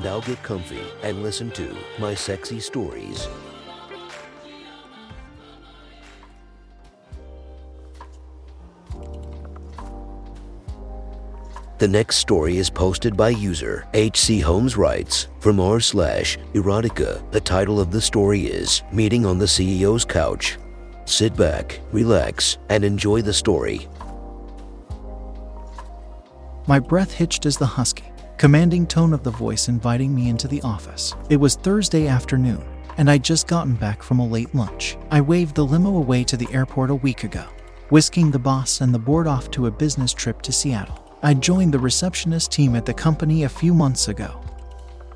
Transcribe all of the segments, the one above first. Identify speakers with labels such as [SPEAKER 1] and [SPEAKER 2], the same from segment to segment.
[SPEAKER 1] Now get comfy and listen to my sexy stories. The next story is posted by user HC Holmes writes from r slash erotica. The title of the story is Meeting on the CEO's Couch. Sit back, relax, and enjoy the story.
[SPEAKER 2] My breath hitched as the husky, commanding tone of the voice inviting me into the office. It was Thursday afternoon, and I'd just gotten back from a late lunch. I waved the limo away to the airport a week ago, whisking the boss and the board off to a business trip to Seattle. I joined the receptionist team at the company a few months ago,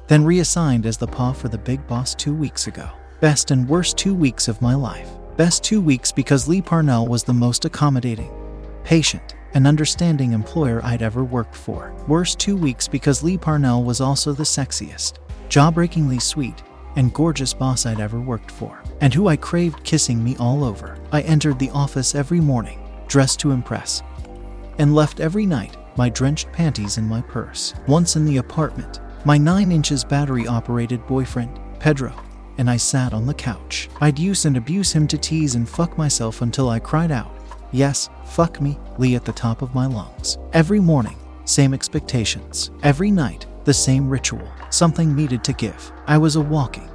[SPEAKER 2] then reassigned as the paw for the big boss two weeks ago. Best and worst two weeks of my life. Best two weeks because Lee Parnell was the most accommodating, patient, and understanding employer I'd ever worked for. Worst two weeks because Lee Parnell was also the sexiest, jawbreakingly sweet, and gorgeous boss I'd ever worked for, and who I craved kissing me all over. I entered the office every morning, dressed to impress, and left every night, my drenched panties in my purse. Once in the apartment, my 9 inches battery operated boyfriend, Pedro, and I sat on the couch. I'd use and abuse him to tease and fuck myself until I cried out, Yes, fuck me, Lee at the top of my lungs. Every morning, same expectations. Every night, the same ritual. Something needed to give. I was a walking,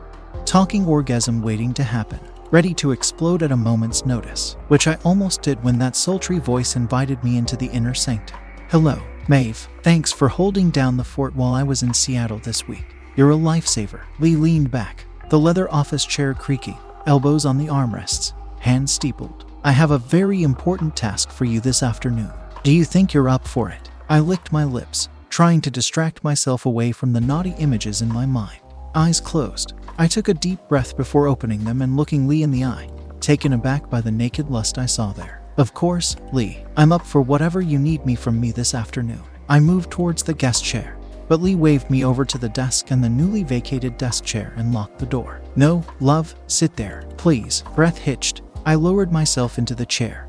[SPEAKER 2] talking orgasm waiting to happen, ready to explode at a moment's notice, which I almost did when that sultry voice invited me into the inner sanctum. Hello, Maeve. Thanks for holding down the fort while I was in Seattle this week. You're a lifesaver. Lee leaned back, the leather office chair creaking, elbows on the armrests, hands steepled. I have a very important task for you this afternoon. Do you think you're up for it? I licked my lips, trying to distract myself away from the naughty images in my mind. Eyes closed, I took a deep breath before opening them and looking Lee in the eye, taken aback by the naked lust I saw there. Of course, Lee, I'm up for whatever you need me from me this afternoon. I moved towards the guest chair, but Lee waved me over to the desk and the newly vacated desk chair and locked the door. No, love, sit there, please. Breath hitched. I lowered myself into the chair,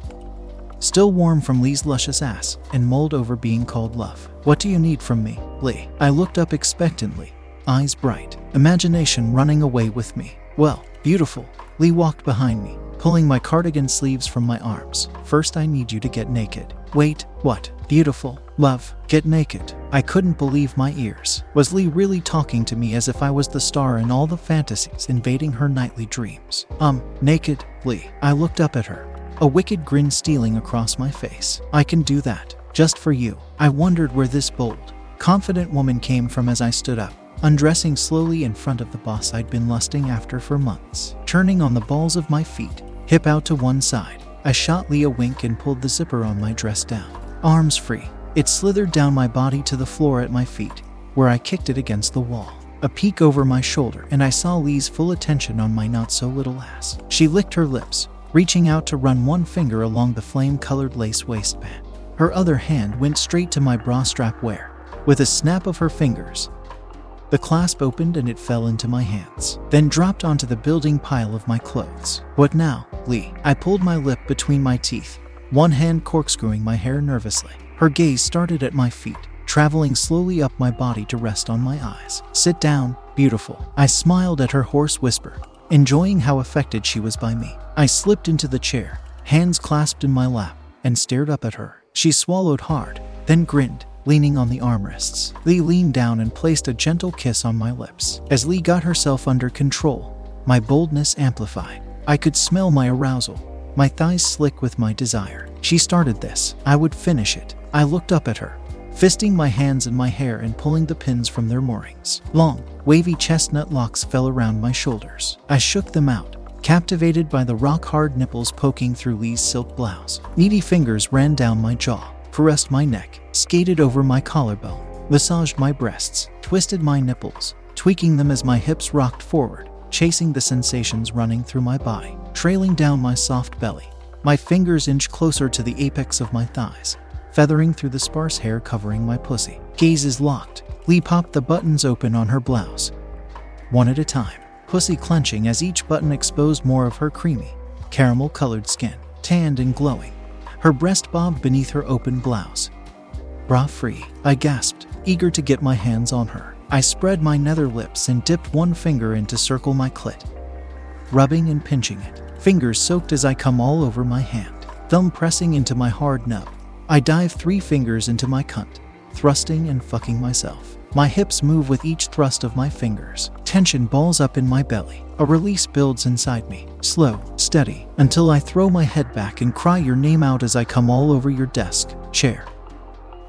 [SPEAKER 2] still warm from Lee's luscious ass, and mulled over being called love. What do you need from me, Lee? I looked up expectantly, eyes bright, imagination running away with me. Well, beautiful. Lee walked behind me, pulling my cardigan sleeves from my arms. First, I need you to get naked. Wait, what? Beautiful. Love, get naked. I couldn't believe my ears. Was Lee really talking to me as if I was the star in all the fantasies invading her nightly dreams? Um, naked, Lee. I looked up at her, a wicked grin stealing across my face. I can do that. Just for you. I wondered where this bold, confident woman came from as I stood up undressing slowly in front of the boss I'd been lusting after for months. Turning on the balls of my feet, hip out to one side, I shot Lee a wink and pulled the zipper on my dress down. Arms free, it slithered down my body to the floor at my feet, where I kicked it against the wall. A peek over my shoulder, and I saw Lee's full attention on my not so little ass. She licked her lips, reaching out to run one finger along the flame colored lace waistband. Her other hand went straight to my bra strap wear. With a snap of her fingers, the clasp opened and it fell into my hands, then dropped onto the building pile of my clothes. What now, Lee? I pulled my lip between my teeth, one hand corkscrewing my hair nervously. Her gaze started at my feet, traveling slowly up my body to rest on my eyes. Sit down, beautiful. I smiled at her hoarse whisper, enjoying how affected she was by me. I slipped into the chair, hands clasped in my lap, and stared up at her. She swallowed hard, then grinned, leaning on the armrests. Lee leaned down and placed a gentle kiss on my lips. As Lee got herself under control, my boldness amplified. I could smell my arousal, my thighs slick with my desire. She started this, I would finish it. I looked up at her, fisting my hands in my hair and pulling the pins from their moorings. Long, wavy chestnut locks fell around my shoulders. I shook them out, captivated by the rock hard nipples poking through Lee's silk blouse. Needy fingers ran down my jaw, caressed my neck, skated over my collarbone, massaged my breasts, twisted my nipples, tweaking them as my hips rocked forward, chasing the sensations running through my body, trailing down my soft belly. My fingers inch closer to the apex of my thighs, feathering through the sparse hair covering my pussy. Gazes locked, Lee popped the buttons open on her blouse. One at a time, pussy clenching as each button exposed more of her creamy, caramel colored skin, tanned and glowing. Her breast bobbed beneath her open blouse. Bra free, I gasped, eager to get my hands on her. I spread my nether lips and dipped one finger in to circle my clit, rubbing and pinching it, fingers soaked as I come all over my hand, thumb pressing into my hard nub. I dive three fingers into my cunt, thrusting and fucking myself. My hips move with each thrust of my fingers. Tension balls up in my belly. A release builds inside me, slow, steady, until I throw my head back and cry your name out as I come all over your desk, chair,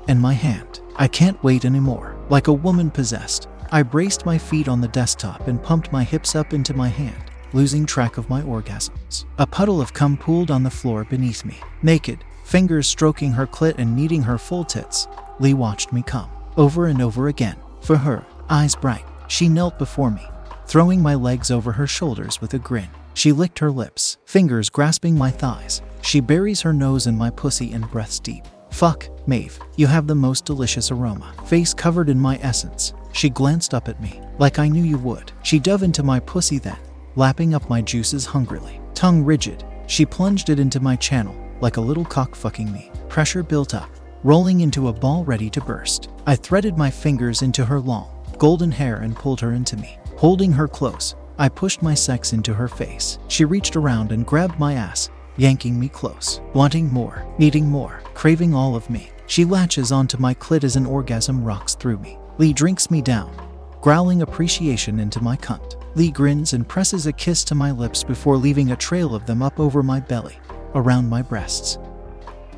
[SPEAKER 2] and my hand. I can't wait anymore. Like a woman possessed, I braced my feet on the desktop and pumped my hips up into my hand, losing track of my orgasms. A puddle of cum pooled on the floor beneath me. Naked, fingers stroking her clit and kneading her full tits, Lee watched me come, over and over again. For her, eyes bright, she knelt before me, throwing my legs over her shoulders with a grin. She licked her lips, fingers grasping my thighs. She buries her nose in my pussy and breaths deep. Fuck, Maeve, you have the most delicious aroma. Face covered in my essence. She glanced up at me, like I knew you would. She dove into my pussy then, lapping up my juices hungrily. Tongue rigid, she plunged it into my channel, like a little cock fucking me. Pressure built up, rolling into a ball ready to burst. I threaded my fingers into her long, golden hair and pulled her into me. Holding her close, I pushed my sex into her face. She reached around and grabbed my ass, yanking me close, wanting more, needing more, craving all of me. She latches onto my clit as an orgasm rocks through me. Lee drinks me down, growling appreciation into my cunt. Lee grins and presses a kiss to my lips before leaving a trail of them up over my belly, around my breasts,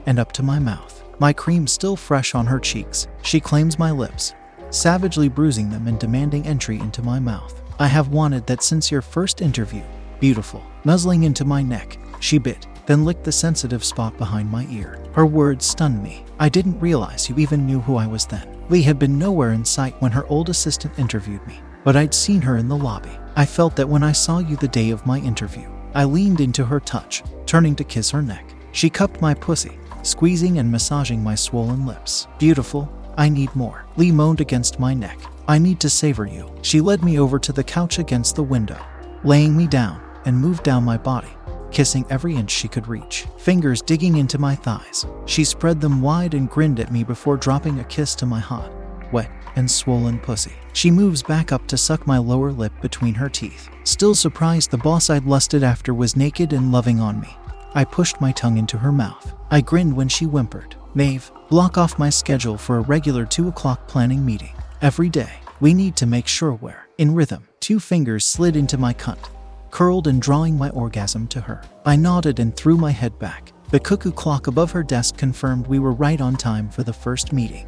[SPEAKER 2] and up to my mouth. My cream still fresh on her cheeks, she claims my lips, savagely bruising them and demanding entry into my mouth. I have wanted that since your first interview. Beautiful. Nuzzling into my neck, she bit, then licked the sensitive spot behind my ear. Her words stunned me. I didn't realize you even knew who I was then. Lee had been nowhere in sight when her old assistant interviewed me, but I'd seen her in the lobby. I felt that when I saw you the day of my interview. I leaned into her touch, turning to kiss her neck. She cupped my pussy, squeezing and massaging my swollen lips. Beautiful, I need more. Lee moaned against my neck. I need to savor you. She led me over to the couch against the window, laying me down, and moved down my body, kissing every inch she could reach, fingers digging into my thighs. She spread them wide and grinned at me before dropping a kiss to my hot, wet, and swollen pussy. She moves back up to suck my lower lip between her teeth. Still surprised the boss I'd lusted after was naked and loving on me. I pushed my tongue into her mouth. I grinned when she whimpered. Maeve, block off my schedule for a regular 2 o'clock planning meeting. Every day, we need to make sure we're in rhythm. Two fingers slid into my cunt, curled and drawing my orgasm to her. I nodded and threw my head back. The cuckoo clock above her desk confirmed we were right on time for the first meeting.